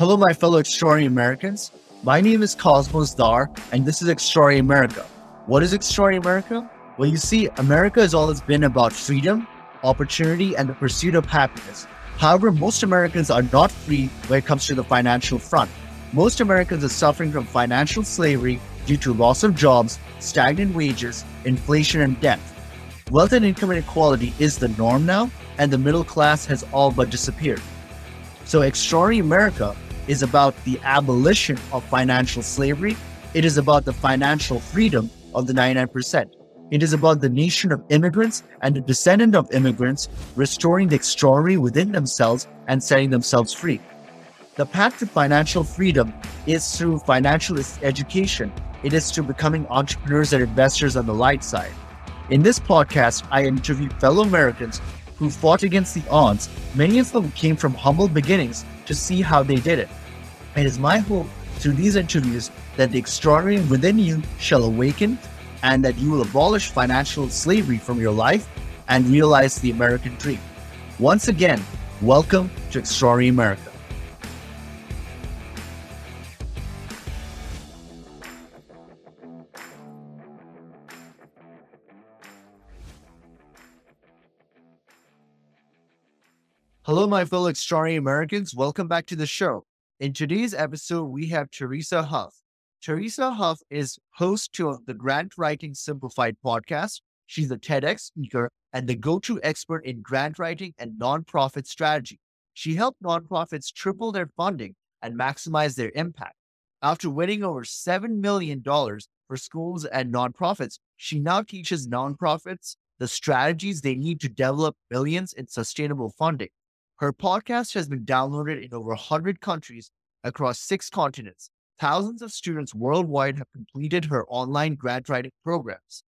Hello, my fellow extraordinary Americans. My name is Cosmos Dar, and this is Extraordinary America. What is Extraordinary America? Well, you see, America has always been about freedom, opportunity, and the pursuit of happiness. However, most Americans are not free when it comes to the financial front. Most Americans are suffering from financial slavery due to loss of jobs, stagnant wages, inflation, and debt. Wealth and income inequality is the norm now, and the middle class has all but disappeared. So, Extraordinary America is about the abolition of financial slavery. It is about the financial freedom of the 99%. It is about the nation of immigrants and the descendant of immigrants restoring the extraordinary within themselves and setting themselves free. The path to financial freedom is through financial education. It is through becoming entrepreneurs and investors on the light side. In this podcast, I interview fellow Americans who fought against the odds. Many of them came from humble beginnings to see how they did it. It is my hope through these interviews that the extraordinary within you shall awaken and that you will abolish financial slavery from your life and realize the American dream. Once again, welcome to Extraordinary America. Hello, my fellow extraordinary Americans. Welcome back to the show. In today's episode, we have Teresa Huff. Teresa Huff is host to the Grant Writing Simplified podcast. She's a TEDx speaker and the go to expert in grant writing and nonprofit strategy. She helped nonprofits triple their funding and maximize their impact. After winning over $7 million for schools and nonprofits, she now teaches nonprofits the strategies they need to develop millions in sustainable funding. Her podcast has been downloaded in over 100 countries across six continents. Thousands of students worldwide have completed her online grant writing programs.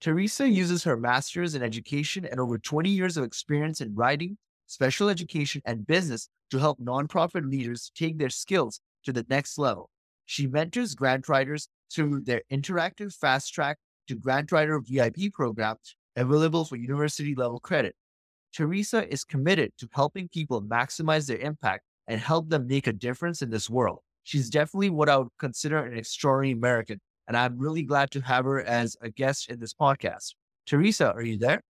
Teresa uses her master's in education and over 20 years of experience in writing, special education, and business to help nonprofit leaders take their skills to the next level. She mentors grant writers through their interactive fast track to grant writer VIP programs available for university level credit. Teresa is committed to helping people maximize their impact and help them make a difference in this world. She's definitely what I would consider an extraordinary American, and I'm really glad to have her as a guest in this podcast. Teresa, are you there?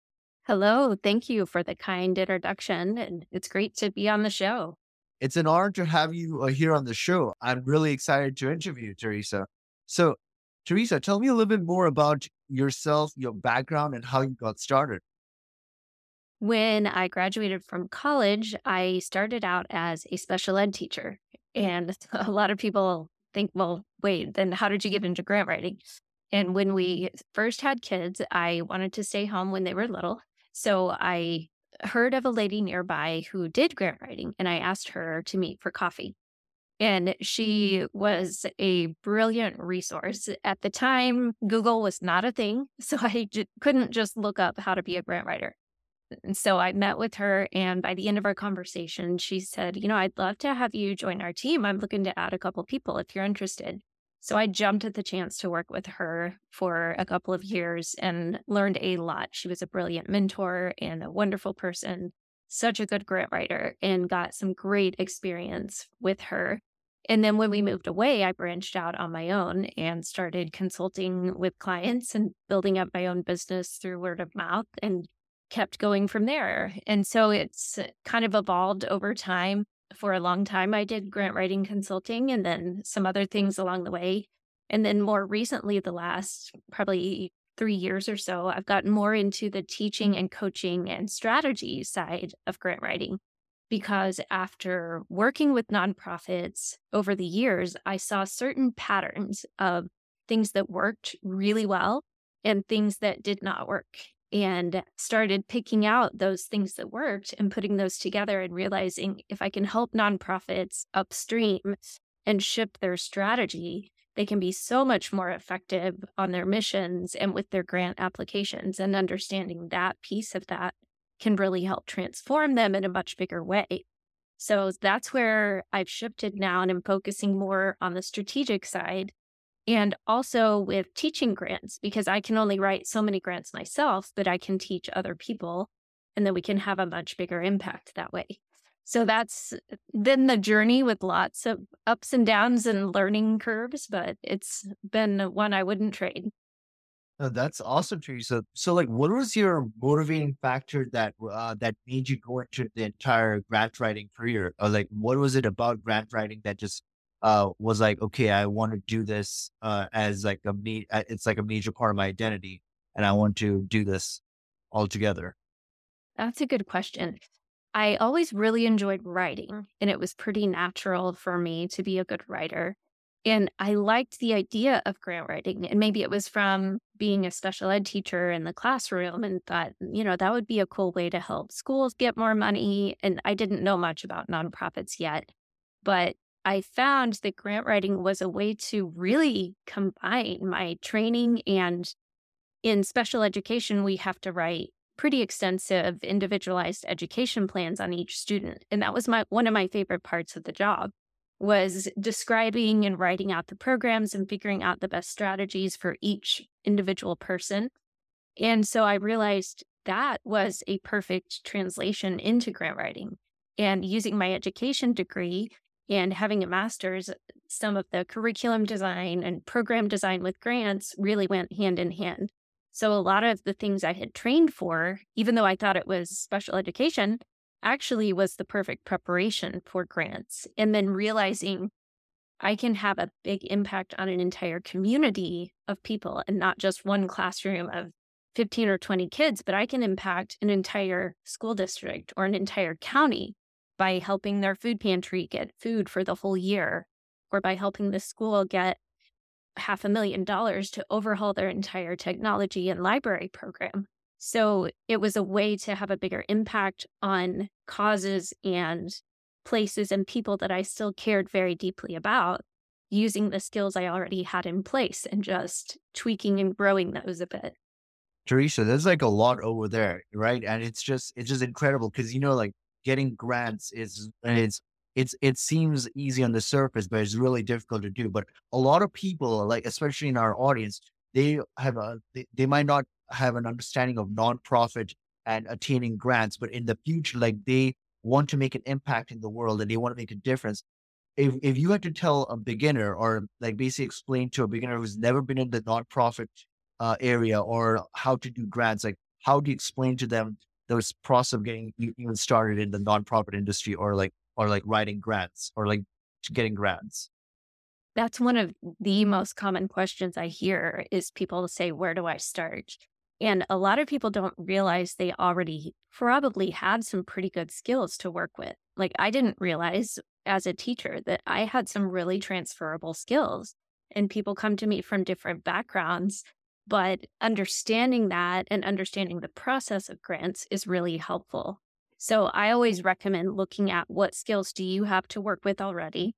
Hello. Thank you for the kind introduction. And it's great to be on the show. It's an honor to have you uh, here on the show. I'm really excited to interview Teresa. So, Teresa, tell me a little bit more about yourself, your background, and how you got started. When I graduated from college, I started out as a special ed teacher. And a lot of people think, well, wait, then how did you get into grant writing? And when we first had kids, I wanted to stay home when they were little. So I heard of a lady nearby who did grant writing, and I asked her to meet for coffee. And she was a brilliant resource. At the time, Google was not a thing. So I j- couldn't just look up how to be a grant writer. And so I met with her, and by the end of our conversation, she said, You know, I'd love to have you join our team. I'm looking to add a couple people if you're interested. So I jumped at the chance to work with her for a couple of years and learned a lot. She was a brilliant mentor and a wonderful person, such a good grant writer, and got some great experience with her. And then when we moved away, I branched out on my own and started consulting with clients and building up my own business through word of mouth and kept going from there. And so it's uh, kind of evolved over time. For a long time, I did grant writing consulting and then some other things along the way. And then more recently, the last probably three years or so, I've gotten more into the teaching and coaching and strategy side of grant writing. Because after working with nonprofits over the years, I saw certain patterns of things that worked really well and things that did not work and started picking out those things that worked and putting those together and realizing if I can help nonprofits upstream and ship their strategy, they can be so much more effective on their missions and with their grant applications. And understanding that piece of that can really help transform them in a much bigger way. So that's where I've shifted now and I'm focusing more on the strategic side and also with teaching grants because I can only write so many grants myself, but I can teach other people and then we can have a much bigger impact that way. So that's been the journey with lots of ups and downs and learning curves, but it's been one I wouldn't trade. Oh, that's awesome, Teresa. So, like, what was your motivating factor that uh, that made you go into the entire grant writing career? Or like, what was it about grant writing that just uh, was like, okay, I want to do this uh, as like a me, uh, it's like a major part of my identity, and I want to do this all together. That's a good question. I always really enjoyed writing, and it was pretty natural for me to be a good writer. And I liked the idea of grant writing. And maybe it was from being a special ed teacher in the classroom and thought, you know, that would be a cool way to help schools get more money. And I didn't know much about nonprofits yet, but I found that grant writing was a way to really combine my training and in special education, we have to write pretty extensive individualized education plans on each student. And that was my one of my favorite parts of the job was describing and writing out the programs and figuring out the best strategies for each individual person. And so I realized that was a perfect translation into grant writing. And using my education degree and having a master's, some of the curriculum design and program design with grants really went hand in hand. So a lot of the things I had trained for, even though I thought it was special education, actually was the perfect preparation for grants. And then realizing I can have a big impact on an entire community of people and not just one classroom of 15 or 20 kids, but I can impact an entire school district or an entire county by helping their food pantry get food for the whole year or by helping the school get half a million dollars to overhaul their entire technology and library program. So it was a way to have a bigger impact on causes and places and people that I still cared very deeply about using the skills I already had in place and just tweaking and growing those a bit. Teresa, there's like a lot over there, right? And it's just it's just incredible because you know, like getting grants is it's it's it seems easy on the surface, but it's really difficult to do. But a lot of people, like especially in our audience, they have a they, they might not have an understanding of nonprofit and attaining grants, but in the future, like they want to make an impact in the world and they want to make a difference. If if you had to tell a beginner or like basically explain to a beginner who's never been in the nonprofit uh, area or how to do grants, like how do you explain to them those process of getting even started in the nonprofit industry or like or like writing grants or like getting grants? That's one of the most common questions I hear is people say, where do I start? And a lot of people don't realize they already probably had some pretty good skills to work with. Like I didn't realize as a teacher that I had some really transferable skills. And people come to me from different backgrounds, but understanding that and understanding the process of grants is really helpful. So I always recommend looking at what skills do you have to work with already?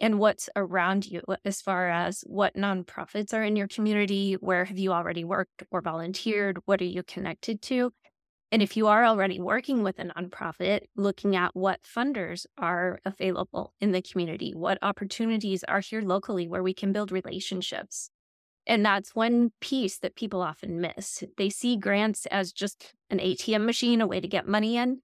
and what's around you as far as what nonprofits are in your community, where have you already worked or volunteered, what are you connected to? And if you are already working with a nonprofit, looking at what funders are available in the community, what opportunities are here locally where we can build relationships. And that's one piece that people often miss. They see grants as just an ATM machine, a way to get money in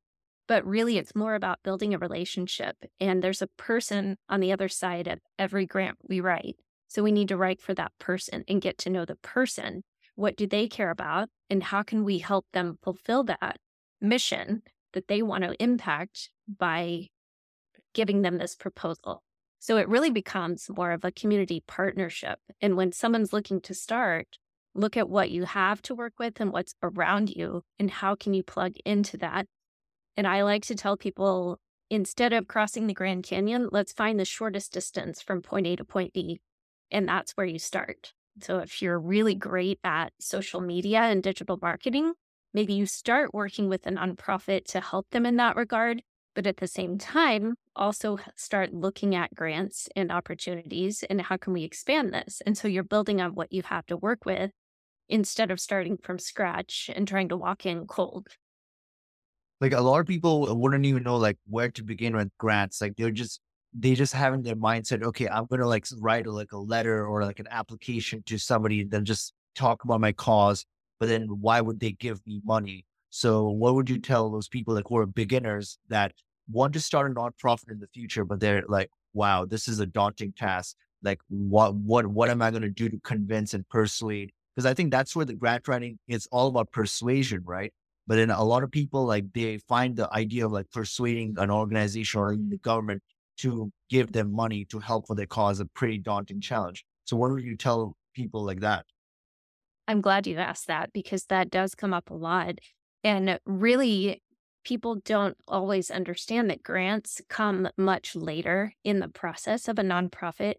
but really it's more about building a relationship. And there's a person on the other side of every grant we write. So we need to write for that person and get to know the person. What do they care about? And how can we help them fulfill that mission that they want to impact by giving them this proposal? So it really becomes more of a community partnership. And when someone's looking to start, look at what you have to work with and what's around you and how can you plug into that and I like to tell people instead of crossing the Grand Canyon, let's find the shortest distance from point A to point B. And that's where you start. So if you're really great at social media and digital marketing, maybe you start working with a nonprofit to help them in that regard. But at the same time, also start looking at grants and opportunities and how can we expand this? And so you're building on what you have to work with instead of starting from scratch and trying to walk in cold like a lot of people wouldn't even know like where to begin with grants. Like they're just they just have in their mindset, okay, I'm gonna like write like a letter or like an application to somebody and then just talk about my cause. But then why would they give me money? So what would you tell those people like who are beginners that want to start a nonprofit in the future, but they're like, wow, this is a daunting task. Like, what, what, what am I going to do to convince and persuade? Because I think that's where the grant writing is all about persuasion, right? But then a lot of people like they find the idea of like persuading an organization or the government to give them money to help for their cause a pretty daunting challenge. So what would you tell people like that? I'm glad you asked that because that does come up a lot. And really, people don't always understand that grants come much later in the process of a nonprofit.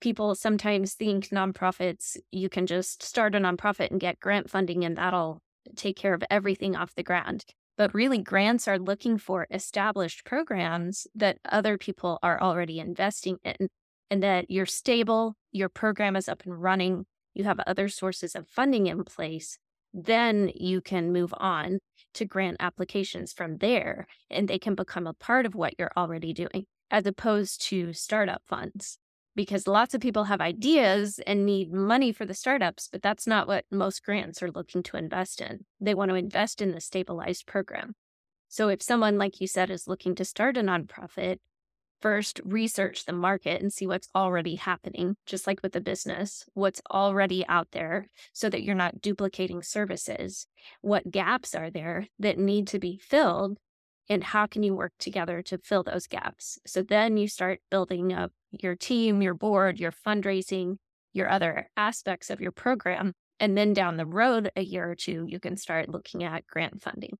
People sometimes think nonprofits, you can just start a nonprofit and get grant funding and that'll take care of everything off the ground. But really, grants are looking for established programs that other people are already investing in and that you're stable, your program is up and running, you have other sources of funding in place. Then you can move on to grant applications from there and they can become a part of what you're already doing as opposed to startup funds because lots of people have ideas and need money for the startups, but that's not what most grants are looking to invest in. They want to invest in the stabilized program. So if someone, like you said, is looking to start a nonprofit, first research the market and see what's already happening, just like with the business, what's already out there so that you're not duplicating services. What gaps are there that need to be filled? And how can you work together to fill those gaps? So then you start building up your team, your board, your fundraising, your other aspects of your program. And then down the road, a year or two, you can start looking at grant funding.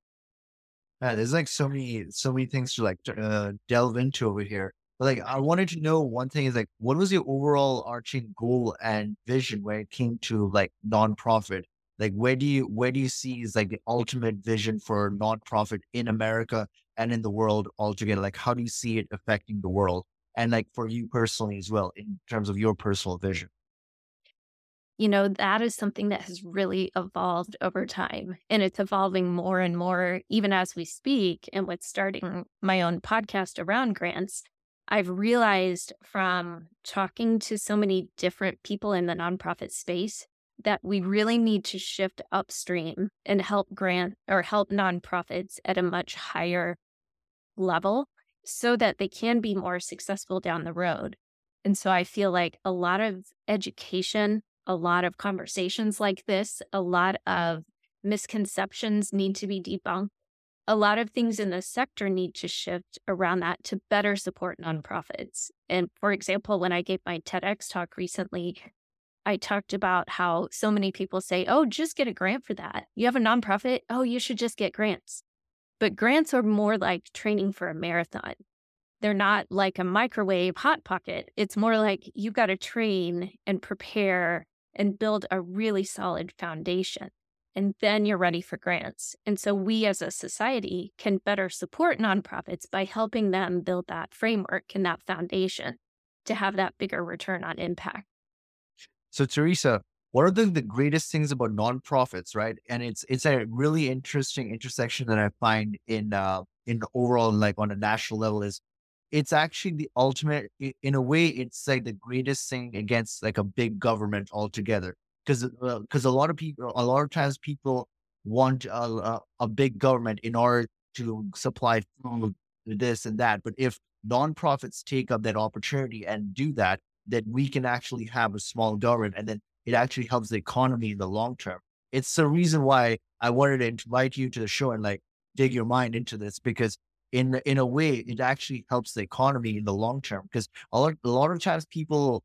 Yeah, there's like so many, so many things to like uh, delve into over here. But like, I wanted to know one thing is like, what was your overall arching goal and vision when it came to like nonprofit? Like, where do you where do you see is like the ultimate vision for nonprofit in America and in the world altogether? Like, how do you see it affecting the world? and like for you personally as well in terms of your personal vision you know that is something that has really evolved over time and it's evolving more and more even as we speak and with starting my own podcast around grants i've realized from talking to so many different people in the nonprofit space that we really need to shift upstream and help grant or help nonprofits at a much higher level so that they can be more successful down the road. And so I feel like a lot of education, a lot of conversations like this, a lot of misconceptions need to be debunked. A lot of things in the sector need to shift around that to better support nonprofits. And for example, when I gave my TEDx talk recently, I talked about how so many people say, oh, just get a grant for that. You have a nonprofit. Oh, you should just get grants. But grants are more like training for a marathon. They're not like a microwave hot pocket. It's more like you've got to train and prepare and build a really solid foundation. And then you're ready for grants. And so we as a society can better support nonprofits by helping them build that framework and that foundation to have that bigger return on impact. So, Teresa, what are the, the greatest things about nonprofits, right? And it's it's a really interesting intersection that I find in uh in overall like on a national level is it's actually the ultimate in a way it's like the greatest thing against like a big government altogether because because uh, a lot of people a lot of times people want a, a, big government in order to supply food this and that but if nonprofits take up that opportunity and do that then we can actually have a small government and then it actually helps the economy in the long term. It's the reason why I wanted to invite you to the show and like dig your mind into this because in in a way it actually helps the economy in the long term because a lot a lot of times people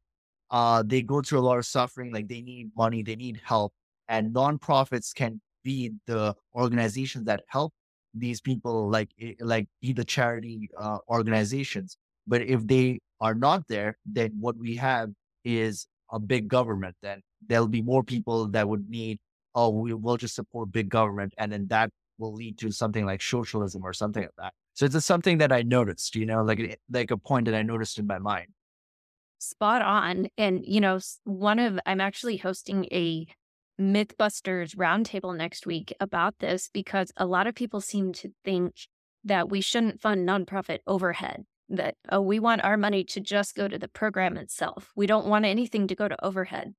uh they go through a lot of suffering like they need money they need help and nonprofits can be the organizations that help these people like eh, like be the charity uh, organizations but if they are not there then what we have is a big government, then there'll be more people that would need, oh, we will just support big government. And then that will lead to something like socialism or something like that. So it's just something that I noticed, you know, like, like a point that I noticed in my mind. Spot on. And, you know, one of, I'm actually hosting a Mythbusters roundtable next week about this because a lot of people seem to think that we shouldn't fund nonprofit overhead that oh we want our money to just go to the program itself we don't want anything to go to overhead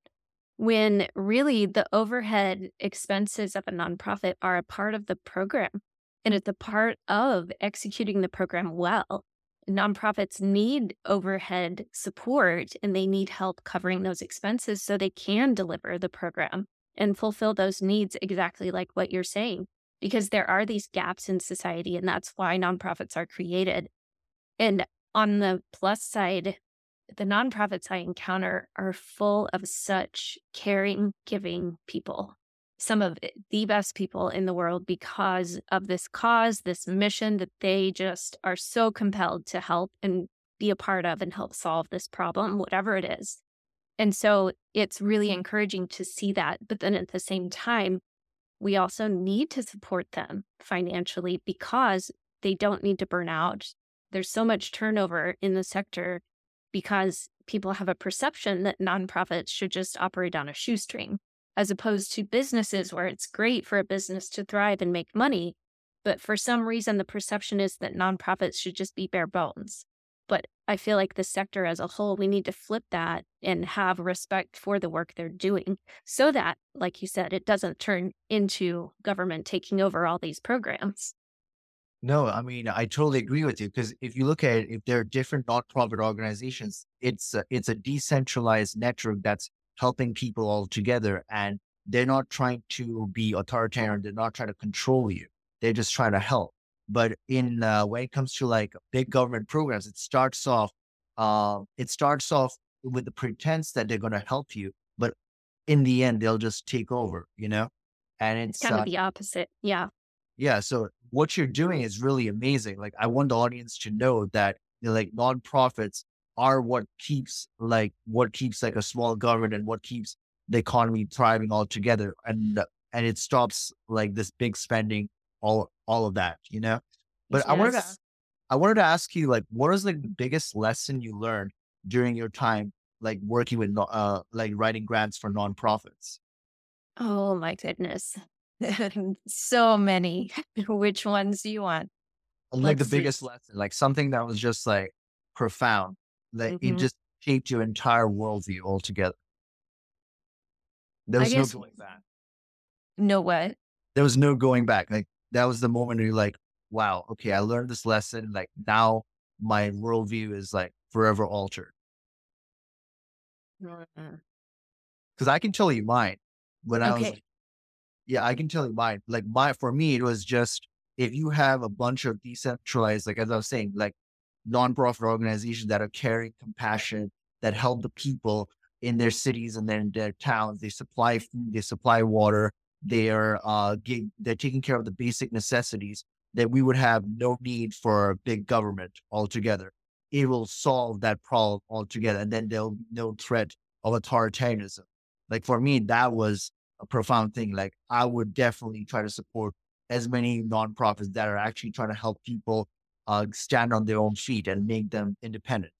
when really the overhead expenses of a nonprofit are a part of the program And it's a part of executing the program well. Nonprofits need overhead support and they need help covering those expenses so they can deliver the program and fulfill those needs exactly like what you're saying. Because there are these gaps in society, and that's why nonprofits are created. And on the plus side, the nonprofits I encounter are full of such caring, giving people some of the best people in the world because of this cause, this mission that they just are so compelled to help and be a part of and help solve this problem, whatever it is. And so it's really encouraging to see that. But then at the same time, we also need to support them financially because they don't need to burn out. There's so much turnover in the sector because people have a perception that nonprofits should just operate on a shoestring as opposed to businesses where it's great for a business to thrive and make money. But for some reason, the perception is that nonprofits should just be bare bones. But I feel like the sector as a whole, we need to flip that and have respect for the work they're doing so that, like you said, it doesn't turn into government taking over all these programs. No, I mean, I totally agree with you because if you look at it, if there are different nonprofit organizations, it's a, it's a decentralized network that's helping people all together. And they're not trying to be authoritarian. They're not trying to control you. They're just trying to help. But in uh, when it comes to like big government programs, it starts off. Uh, it starts off with the pretense that they're going to help you, but in the end, they'll just take over. You know, and it's, it's kind uh, of the opposite. Yeah. Yeah. So what you're doing is really amazing. Like I want the audience to know that you know, like nonprofits are what keeps like what keeps like a small government and what keeps the economy thriving all together and and it stops like this big spending all all of that you know? But yes. i wanted to i wanted to ask you like what is like the biggest lesson you learned during your time like working with uh like writing grants for nonprofits? Oh my goodness. So many. Which ones do you want? Like Let's the biggest see. lesson like something that was just like profound that mm-hmm. it just shaped your entire worldview altogether. There was no going back. No what? There was no going back. Like that was the moment you're like, wow, okay, I learned this lesson. Like now my worldview is like forever altered. Because mm-hmm. I can tell you mine. When okay. I was like, yeah, I can tell you mine. Like my for me, it was just if you have a bunch of decentralized, like as I was saying, like nonprofit organizations that are caring, compassion, that help the people in their cities and then their towns. They supply food, they supply water, they are uh, they're taking care of the basic necessities. That we would have no need for big government altogether. It will solve that problem altogether, and then there'll be no threat of authoritarianism. Like for me, that was a profound thing. Like I would definitely try to support as many nonprofits that are actually trying to help people uh, stand on their own feet and make them independent.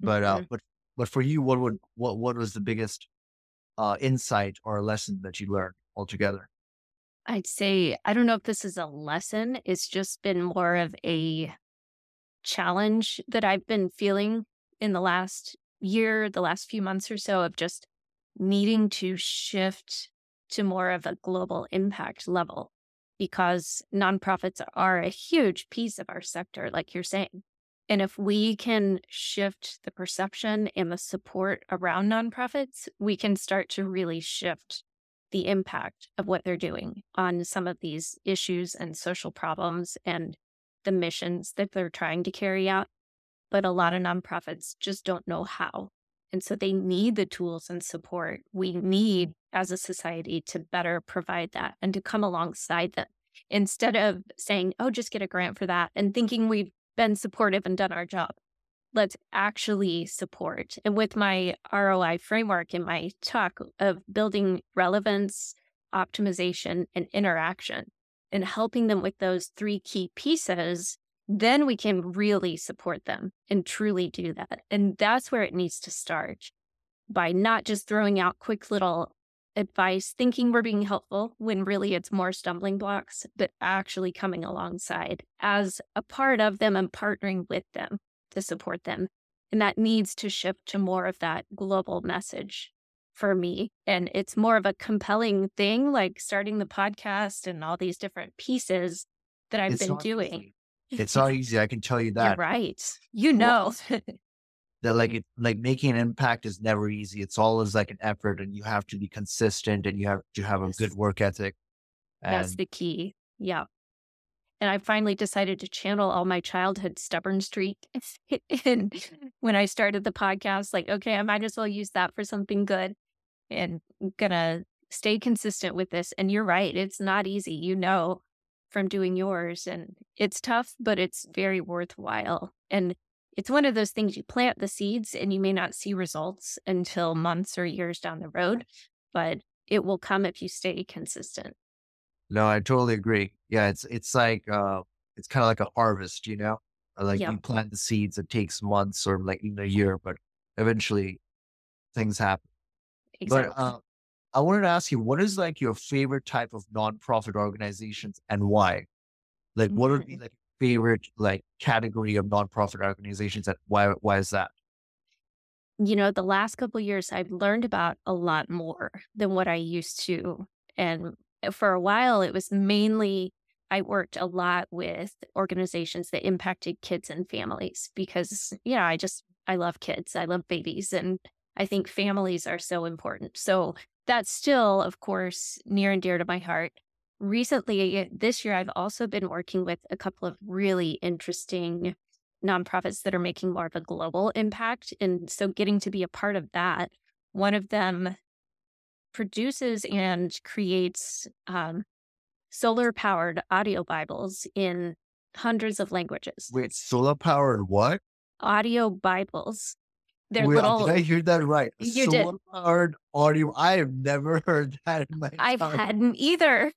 But uh, mm-hmm. but but for you, what would what what was the biggest uh, insight or lesson that you learned altogether? I'd say I don't know if this is a lesson. It's just been more of a challenge that I've been feeling in the last year, the last few months or so of just needing to shift to more of a global impact level because nonprofits are a huge piece of our sector, like you're saying. And if we can shift the perception and the support around nonprofits, we can start to really shift the impact of what they're doing on some of these issues and social problems and the missions that they're trying to carry out. But a lot of nonprofits just don't know how. And so they need the tools and support we need as a society to better provide that and to come alongside them instead of saying, oh, just get a grant for that and thinking we've been supportive and done our job. Let's actually support. And with my ROI framework in my talk of building relevance, optimization, and interaction and helping them with those three key pieces, then we can really support them and truly do that. And that's where it needs to start by not just throwing out quick little advice, thinking we're being helpful when really it's more stumbling blocks, but actually coming alongside as a part of them and partnering with them to support them. And that needs to shift to more of that global message for me. And it's more of a compelling thing, like starting the podcast and all these different pieces that I've It's been doing. easy. It's not easy. I can tell you You're that. right. You know. You well, know. that like it like making an impact is never easy. It's always like an effort, and you have to be consistent, and you have to have a good work ethic. That's the key. Yeah. And I finally decided to channel all my childhood stubborn streak. and when I started the podcast, like, okay, I might as well use that for something good and I'm gonna stay consistent with this. And you're right, it's not easy, you know, from doing yours. And it's tough, but it's very worthwhile. And it's one of those things you plant the seeds and you may not see results until months or years down the road, but it will come if you stay consistent. no, I totally agree. Yeah, it's it's like uh, it's kind of like a harvest, you know. Like Yeah, you plant the seeds, it takes months or like even a year, but eventually things happen. But exactly. uh, I wanted to ask you, what is like your favorite type of nonprofit organizations and why? Like, what would be Mhm. like favorite like category of nonprofit organizations and why? Why is that? You know, the last couple years, I've learned about a lot more than what I used to. And uh, for a while, it was mainly I worked a lot with organizations that impacted kids and families because, yeah, I just, I love kids. I love babies. And I think families are so important. So that's still, of course, near and dear to my heart. Recently, this year, I've also been working with a couple of really interesting nonprofits that are making more of a global impact. And so getting to be a part of that, one of them produces and creates um, solar powered audio Bibles in hundreds of languages. Wait, solar powered what? Audio Bibles. They're Wait, uh, did I hear that right? You did. powered audio. I have never heard that in my I entire. hadn't either.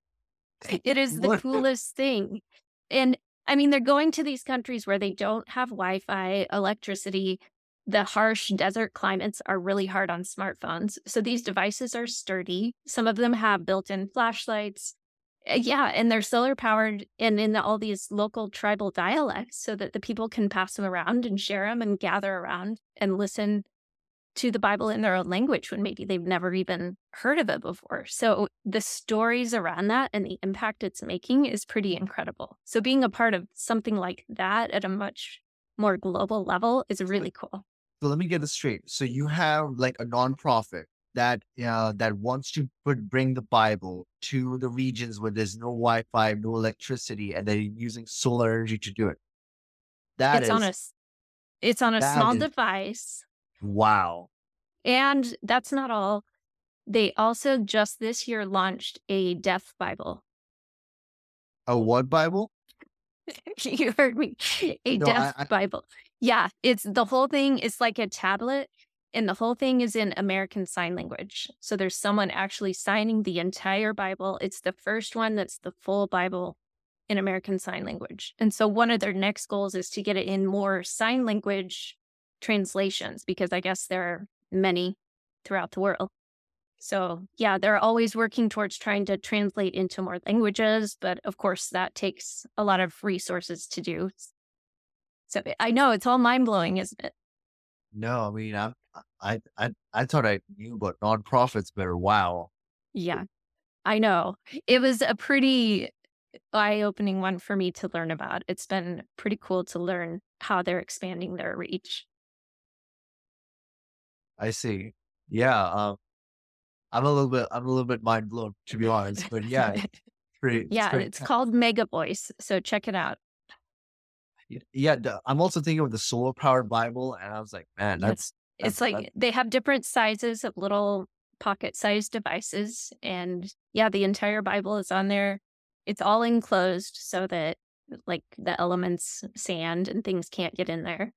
It is the coolest thing. And I mean, they're going to these countries where they don't have Wi Fi, electricity. The harsh desert climates are really hard on smartphones. So these devices are sturdy. Some of them have built in flashlights. Uh, Yeah, and they're solar powered and in all these local tribal dialects so that the people can pass them around and share them and gather around and listen to the Bible in their own language when maybe they've never even heard of it before. So the stories around that and the impact it's making is pretty incredible. So being a part of something like that at a much more global level is really cool. So let me get this straight. So you have like a nonprofit that uh, that wants to put bring the Bible to the regions where there's no Wi-Fi, no electricity, and they're using solar energy to do it. That It's on a it's on a small is device wow. and that's not all. They also just this year launched a deaf Bible. A what Bible? you heard me. A No, I, deaf I Bible. Yeah, it's the whole thing is like a tablet and the whole thing is in American Sign Language. So there's someone actually signing the entire Bible. It's the first one that's the full Bible in American Sign Language. And so one of their next goals is to get it in more sign language translations because I guess there are many throughout the world. So, yeah, they're always working towards trying to translate into more languages, but of course, that takes a lot of resources to do. So, I know it's all mind blowing, isn't it? no, I mean I I I I thought I knew about nonprofits better. Wow. Yeah, I know. It was a pretty eye opening one for me to learn about. It's been pretty cool to learn how they're expanding their reach. I see. Yeah. Um, I'm a little bit I'm a little bit mind blown to be honest, but yeah, it's pretty it's yeah, pretty it's called MegaVoice. So, check it out. Yeah, I'm also thinking of the solar powered Bible, and I was like, man, that's It's that's like they have different sizes of little pocket sized devices. And yeah, the entire Bible is on there. It's all enclosed so that like the elements, sand and things can't get in there.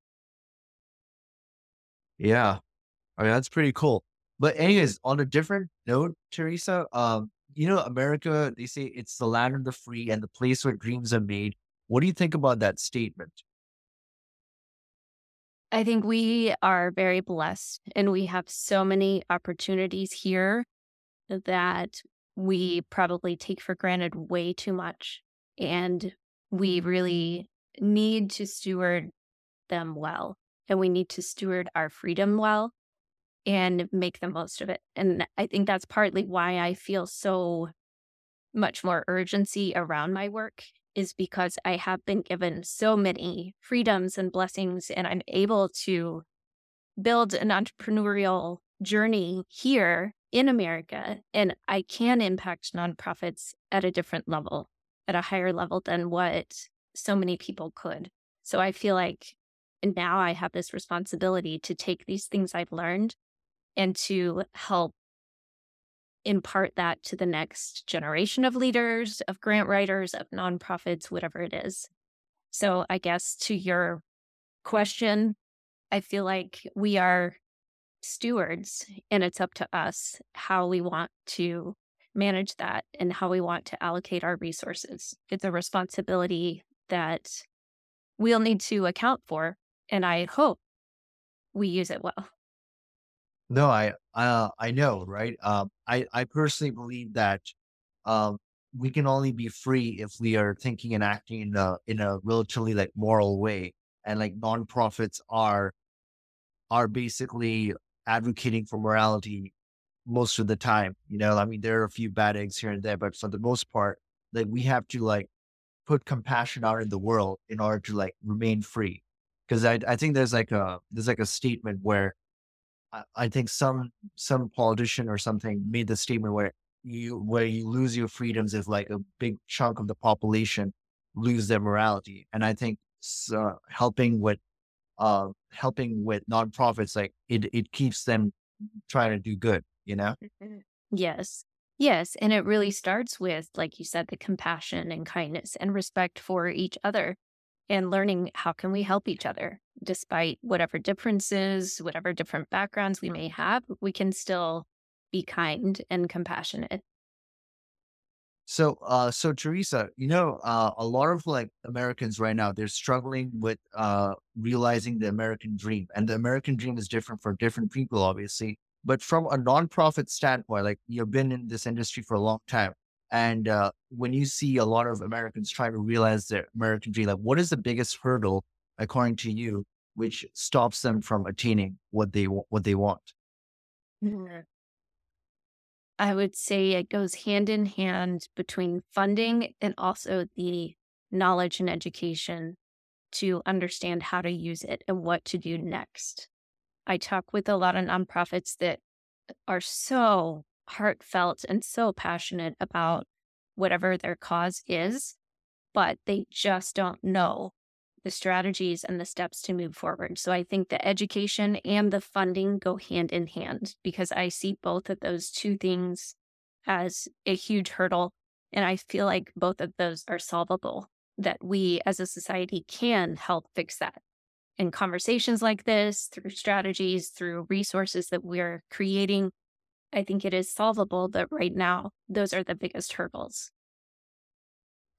yeah. I mean, that's pretty cool. But anyways, on a different note, Teresa, um, you know, America, they say it's the land of the free and the place where dreams are made. What do you think about that statement? I think we are very blessed and we have so many opportunities here that we probably take for granted way too much. And we really need to steward them well. And we need to steward our freedom well and make the most of it. And I think that's partly why I feel so much more urgency around my work is because I have been given so many freedoms and blessings, and I'm able to build an entrepreneurial journey here in America. And I can impact nonprofits at a different level, at a higher level than what so many people could. So I feel like now I have this responsibility to take these things I've learned and to help impart that to the next generation of leaders, of grant writers, of nonprofits, whatever it is. So, I guess to your question, I feel like we are stewards and it's up to us how we want to manage that and how we want to allocate our resources. It's a responsibility that we'll need to account for. And I hope we use it well. No, I uh, I know, right? Um, I I personally believe that um, we can only be free if we are thinking and acting in a in a relatively like moral way, and like nonprofits are are basically advocating for morality most of the time. You know, I mean, there are a few bad eggs here and there, but for the most part, like we have to like put compassion out in the world in order to like remain free. Because I I think there's like a there's like a statement where I, think some some politician or something made the statement where you where you lose your freedoms if like a big chunk of the population lose their morality. And I think uh, helping with uh, helping with nonprofits like it it keeps them trying to do good. You know. Mm-hmm. Yes. Yes. And it really starts with, like you said, the compassion and kindness and respect for each other and learning how can we help each other despite whatever differences, whatever different backgrounds we may have, we can still be kind and compassionate. So, uh, so Teresa, you know, uh, a lot of like Americans right now, they're struggling with uh, realizing the American dream, and the American dream is different for different people, obviously. But from a nonprofit standpoint, like you've been in this industry for a long time, and uh, when you see a lot of Americans trying to realize their American dream, like what is the biggest hurdle, according to you, which stops them from attaining what they what they want? Mm-hmm. I would say it goes hand in hand between funding and also the knowledge and education to understand how to use it and what to do next. I talk with a lot of nonprofits that are so heartfelt and so passionate about whatever their cause is, but they just don't know the strategies and the steps to move forward. So I think the education and the funding go hand in hand because I see both of those two things as a huge hurdle. And I feel like both of those are solvable, that we as a society can help fix that. In conversations like this, through strategies, through resources that we're creating, I think it is solvable. But right now, those are the biggest hurdles.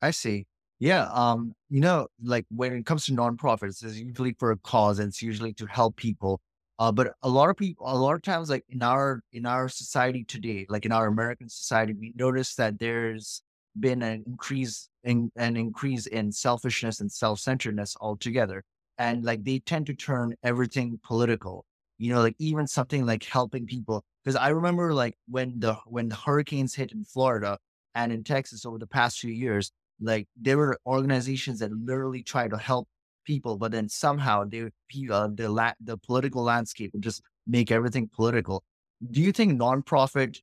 I see. Yeah. Um, you know, like when it comes to nonprofits, it's usually for a cause and it's usually to help people. Uh, but a lot of people, a lot of times, like in our in our society today, like in our American society, we notice that there's been an increase in an increase in selfishness and self-centeredness altogether. And like they tend to turn everything political. You know, like even something like helping people. Because I remember like when the when the hurricanes hit in Florida and in Texas over the past few years, like there were organizations that literally try to help people, but then somehow they uh, the la- the political landscape would just make everything political. Do you think nonprofit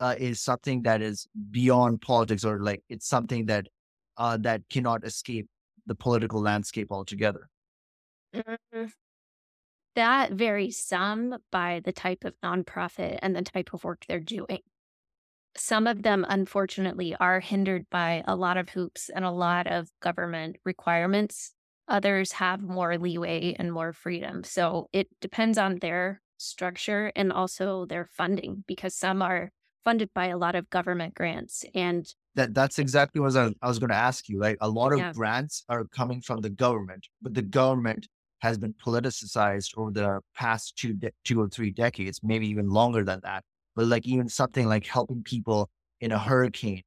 uh, is something that is beyond politics, or like it's something that uh, that cannot escape the political landscape altogether? Mm-hmm. That varies some by the type of nonprofit and the type of work they're doing some of them, unfortunately, are hindered by a lot of hoops and a lot of government requirements. Others have more leeway and more freedom. So it depends on their structure and also their funding because some are funded by a lot of government grants and that that's exactly what I was, I was going to ask you like a lot of yeah. grants are coming from the government but the government has been politicized over the past two de- two or three decades maybe even longer than that but like even something like helping people in a hurricane,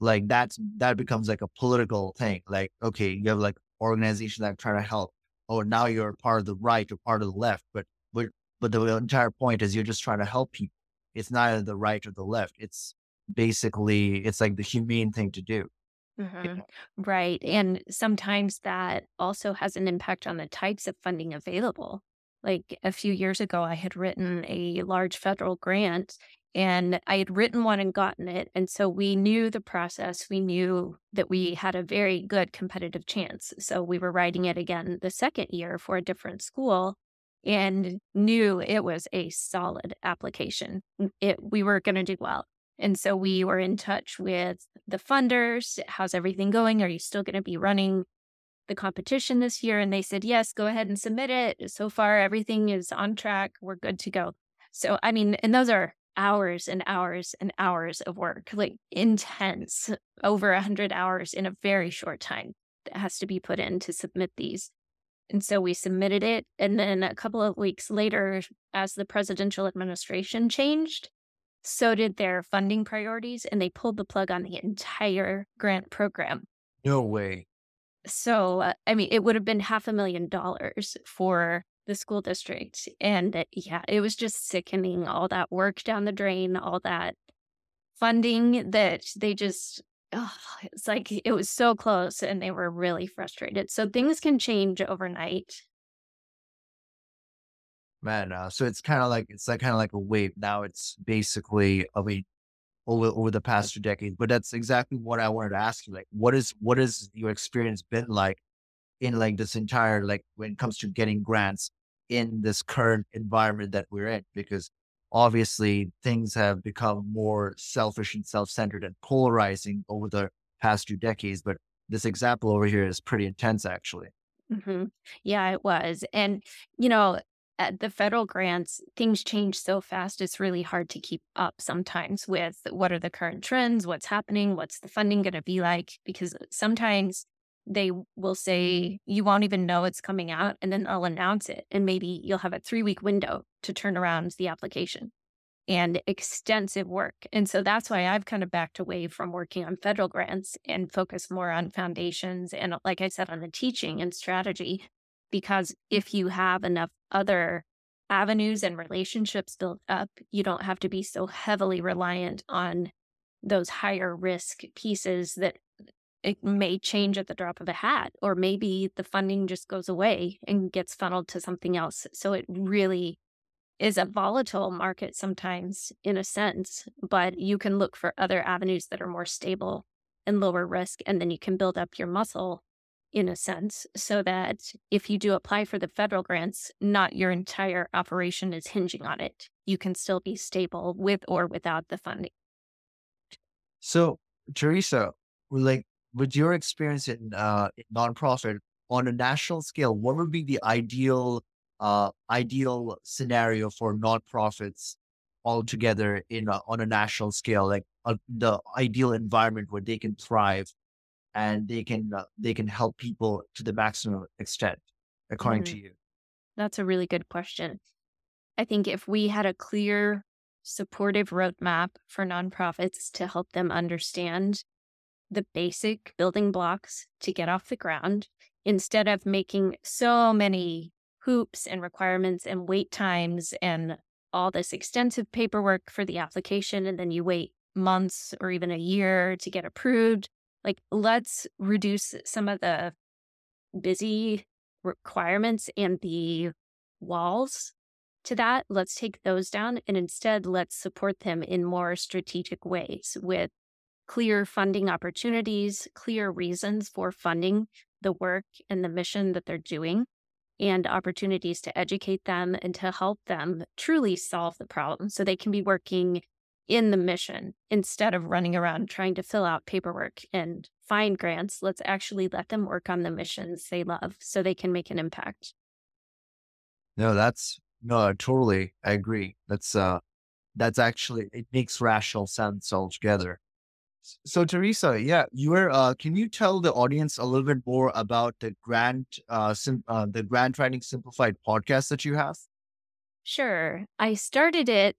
like that's that becomes like a political thing. Like, okay, you have like organizations that try to help. Oh, now you're part of the right or part of the left, but but but the entire point is you're just trying to help people. It's neither the right or the left. It's basically it's like the humane thing to do. Hmm Right. And sometimes that also has an impact on the types of funding available. Like a few years ago, I had written a large federal grant and I had written one and gotten it. And so we knew the process. We knew that we had a very good competitive chance. So we were writing it again the second year for a different school and knew it was a solid application. It, we were going to do well. And so we were in touch with the funders. How's everything going? Are you still going to be running the competition this year? And they said, yes, go ahead and submit it. So far, everything is on track. We're good to go. So, I mean, and those are hours and hours and hours of work, like intense, over a 100 hours in a very short time that has to be put in to submit these. And so we submitted it. And then a couple of weeks later, as the presidential administration changed, so did their funding priorities, and they pulled the plug on the entire grant program. No way. So, uh, I mean, it would have been half a million dollars for the school district. And uh, yeah, it was just sickening all that work down the drain, all that funding that they just, oh, it's like it was so close and they were really frustrated. So things can change overnight man. Uh, so it's kind of like it's like kind of like a wave. Now it's basically, I mean, over over the past two decades. But that's exactly what I wanted to ask you. Like, what is what has your experience been like in like this entire like when it comes to getting grants in this current environment that we're in? Because obviously things have become more selfish and self-centered and polarizing over the past two decades. But this example over here is pretty intense, actually. hmm Yeah, it was. And, you know, at the federal grants, things change so fast. It's really hard to keep up sometimes with what are the current trends, what's happening, what's the funding going to be like, because sometimes they will say you won't even know it's coming out and then they'll announce it. And maybe you'll have a three week window to turn around the application and extensive work. And so that's why I've kind of backed away from working on federal grants and focus more on foundations and, like I said, on the teaching and strategy because if you have enough other avenues and relationships built up, you don't have to be so heavily reliant on those higher risk pieces that it may change at the drop of a hat, or maybe the funding just goes away and gets funneled to something else. So it really is a volatile market sometimes, in a sense, but you can look for other avenues that are more stable and lower risk, and then you can build up your muscle in a sense, so that if you do apply for the federal grants, not your entire operation is hinging on it. You can still be stable with or without the funding. So, Teresa, like with your experience in, uh, nonprofit on a national scale, what would be the ideal uh, ideal scenario for nonprofits altogether in on a national scale? Like uh, the ideal environment where they can thrive and they can uh, they can help people to the maximum extent according mm-hmm. to you that's a really good question i think if we had a clear supportive roadmap for nonprofits to help them understand the basic building blocks to get off the ground instead of making so many hoops and requirements and wait times and all this extensive paperwork for the application and then you wait months or even a year to get approved like, let's reduce some of the busy requirements and the walls to that. Let's take those down and instead let's support them in more strategic ways with clear funding opportunities, clear reasons for funding the work and the mission that they're doing, and opportunities to educate them and to help them truly solve the problem so they can be working in the mission instead of running around trying to fill out paperwork and find grants. Let's actually let them work on the missions they love so they can make an impact. No, that's no, totally. I agree. That's uh that's actually it makes rational sense altogether. So Teresa, yeah, you were uh can you tell the audience a little bit more about the grant uh, sim- uh the grant writing simplified podcast that you have? Sure. I started it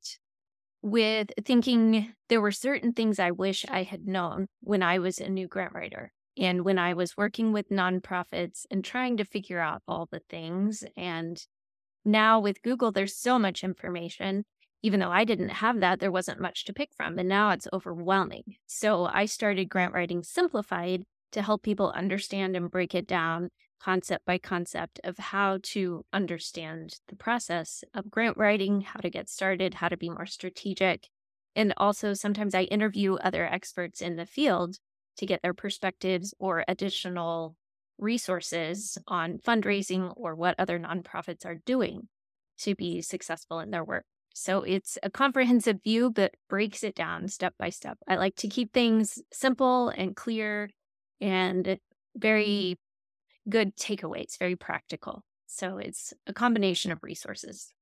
with thinking there were certain things I wish I had known when I was a new grant writer and when I was working with nonprofits and trying to figure out all the things. And now with Google, there's so much information. Even though I didn't have that, there wasn't much to pick from. And now it's overwhelming. So I started Grant Writing Simplified to help people understand and break it down concept by concept of how to understand the process of grant writing, how to get started, how to be more strategic. And also, sometimes I interview other experts in the field to get their perspectives or additional resources on fundraising or what other nonprofits are doing to be successful in their work. So it's a comprehensive view, but breaks it down step by step. I like to keep things simple and clear and very good takeaways, very practical. So it's a combination of resources.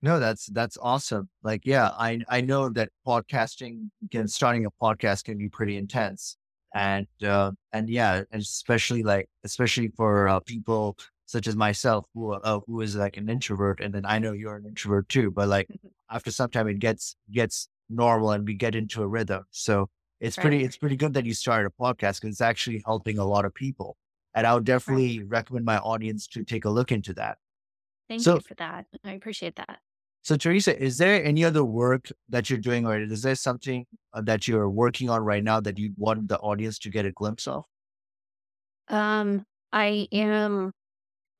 No, that's that's awesome. Like, yeah, I I know that podcasting can starting a podcast can be pretty intense, and uh, and yeah, and especially like especially for uh, people such as myself who uh, who is like an introvert, and then I know you're an introvert too. But like mm-hmm. after some time, it gets gets normal, and we get into a rhythm. So it's right. pretty it's pretty good that you started a podcast because it's actually helping a lot of people. And I would definitely right. recommend my audience to take a look into that. Thank so, you for that. I appreciate that. So, Teresa, is there any other work that you're doing, or is there something uh, that you're working on right now that you want the audience to get a glimpse of? Um, I am.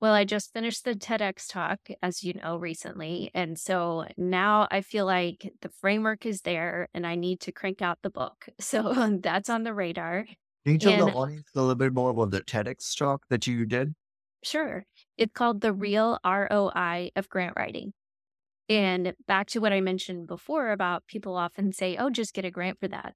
Well, I just finished the TEDx talk, as you know, recently. And so now I feel like the framework is there and I need to crank out the book. So that's on the radar. Can you tell and, the audience a little bit more about the TEDx talk that you did? Sure. It's called The mm-hmm. Real ROI of Grant Writing. And back to what I mentioned before about people often say, oh, just get a grant for that.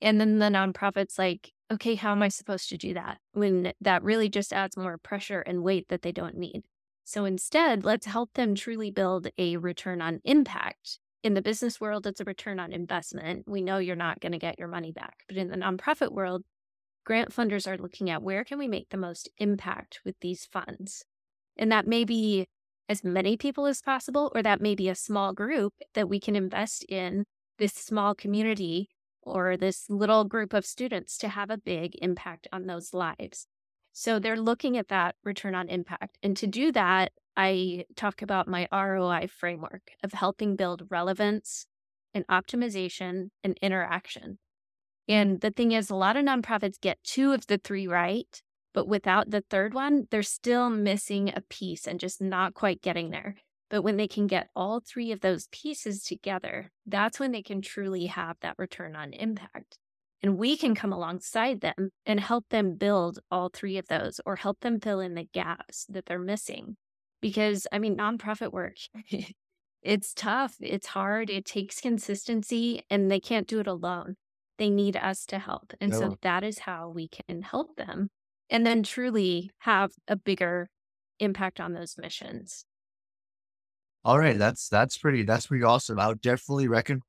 And then the nonprofit's like, okay, how am I supposed to do that? When that really just adds more pressure and weight that they don't need. So instead, let's help them truly build a return on impact. In the business world, it's a return on investment. We know you're not going to get your money back. But in the nonprofit world, grant funders are looking at where can we make the most impact with these funds? And that may be as many people as possible, or that may be a small group that we can invest in this small community or this little group of students to have a big impact on those lives. So they're looking at that return on impact. And to do that, I talk about my ROI framework of helping build relevance and optimization and interaction. And the thing is, a lot of nonprofits get two of the three right, but without the third one, they're still missing a piece and just not quite getting there. But when they can get all three of those pieces together, that's when they can truly have that return on impact. And we can come alongside them and help them build all three of those or help them fill in the gaps that they're missing. Because, I mean, nonprofit work, it's tough, it's hard, it takes consistency, and they can't do it alone they need us to help. And no. so that is how we can help them and then truly have a bigger impact on those missions. All right, that's that's pretty that's pretty awesome. I would definitely recommend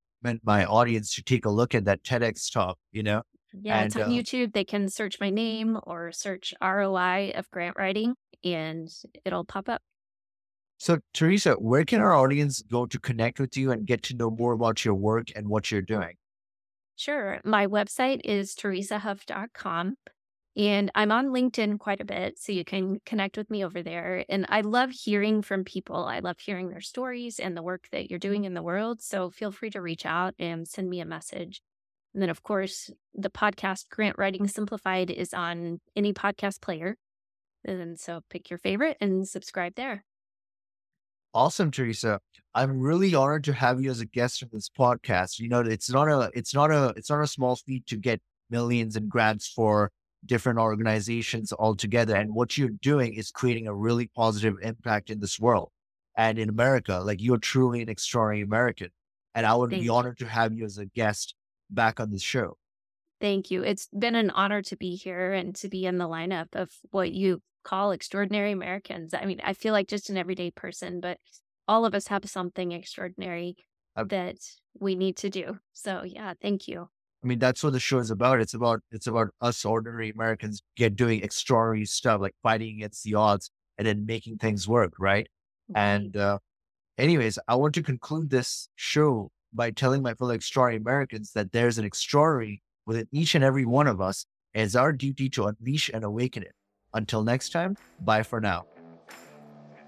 my audience to take a look at that TEDx talk, you know. Yeah, and, it's on uh, YouTube. They can search my name or search ROI of grant writing and it'll pop up. So, Teresa, where can our audience go to connect with you and get to know more about your work and what you're doing? Sure. My website is teresahuff.com. And I'm on LinkedIn quite a bit, so you can connect with me over there. And I love hearing from people. I love hearing their stories and the work that you're doing in the world. So feel free to reach out and send me a message. And then, of course, the podcast Grant Writing Simplified is on any podcast player. And so pick your favorite and subscribe there. Awesome, Teresa. I'm really honored to have you as a guest on this podcast. You know, it's not a it's not a it's not a small feat to get millions in grants for different organizations all together. And what you're doing is creating a really positive impact in this world and in America. Like you're truly an extraordinary American. And I would Thank be honored you. to have you as a guest back on the show. Thank you. It's been an honor to be here and to be in the lineup of what you call extraordinary Americans. I mean, I feel like just an everyday person, but all of us have something extraordinary uh, that we need to do. So yeah, thank you. I mean, that's what the show is about. It's about it's about us ordinary Americans get doing extraordinary stuff like fighting against the odds and then making things work, right? right. And uh, anyways, I want to conclude this show by telling my fellow extraordinary Americans that there's an extraordinary within each and every one of us. It's our duty to unleash and awaken it. Until next time, bye for now.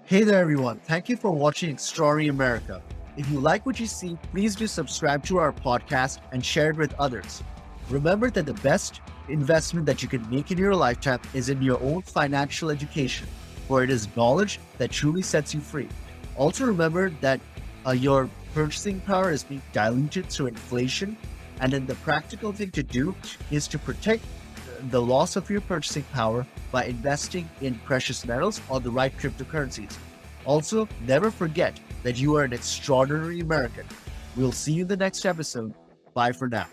Hey there, everyone. Thank you for watching Extraordinary America. If you like what you see, please do subscribe to our podcast and share it with others. Remember that the best investment that you can make in your lifetime is in your own financial education, for it is knowledge that truly sets you free. Also, remember that uh, your purchasing power is being diluted through inflation, and then the practical thing to do is to protect the loss of your purchasing power by investing in precious metals or the right cryptocurrencies. Also, never forget that you are an extraordinary American. We'll see you in the next episode. Bye for now.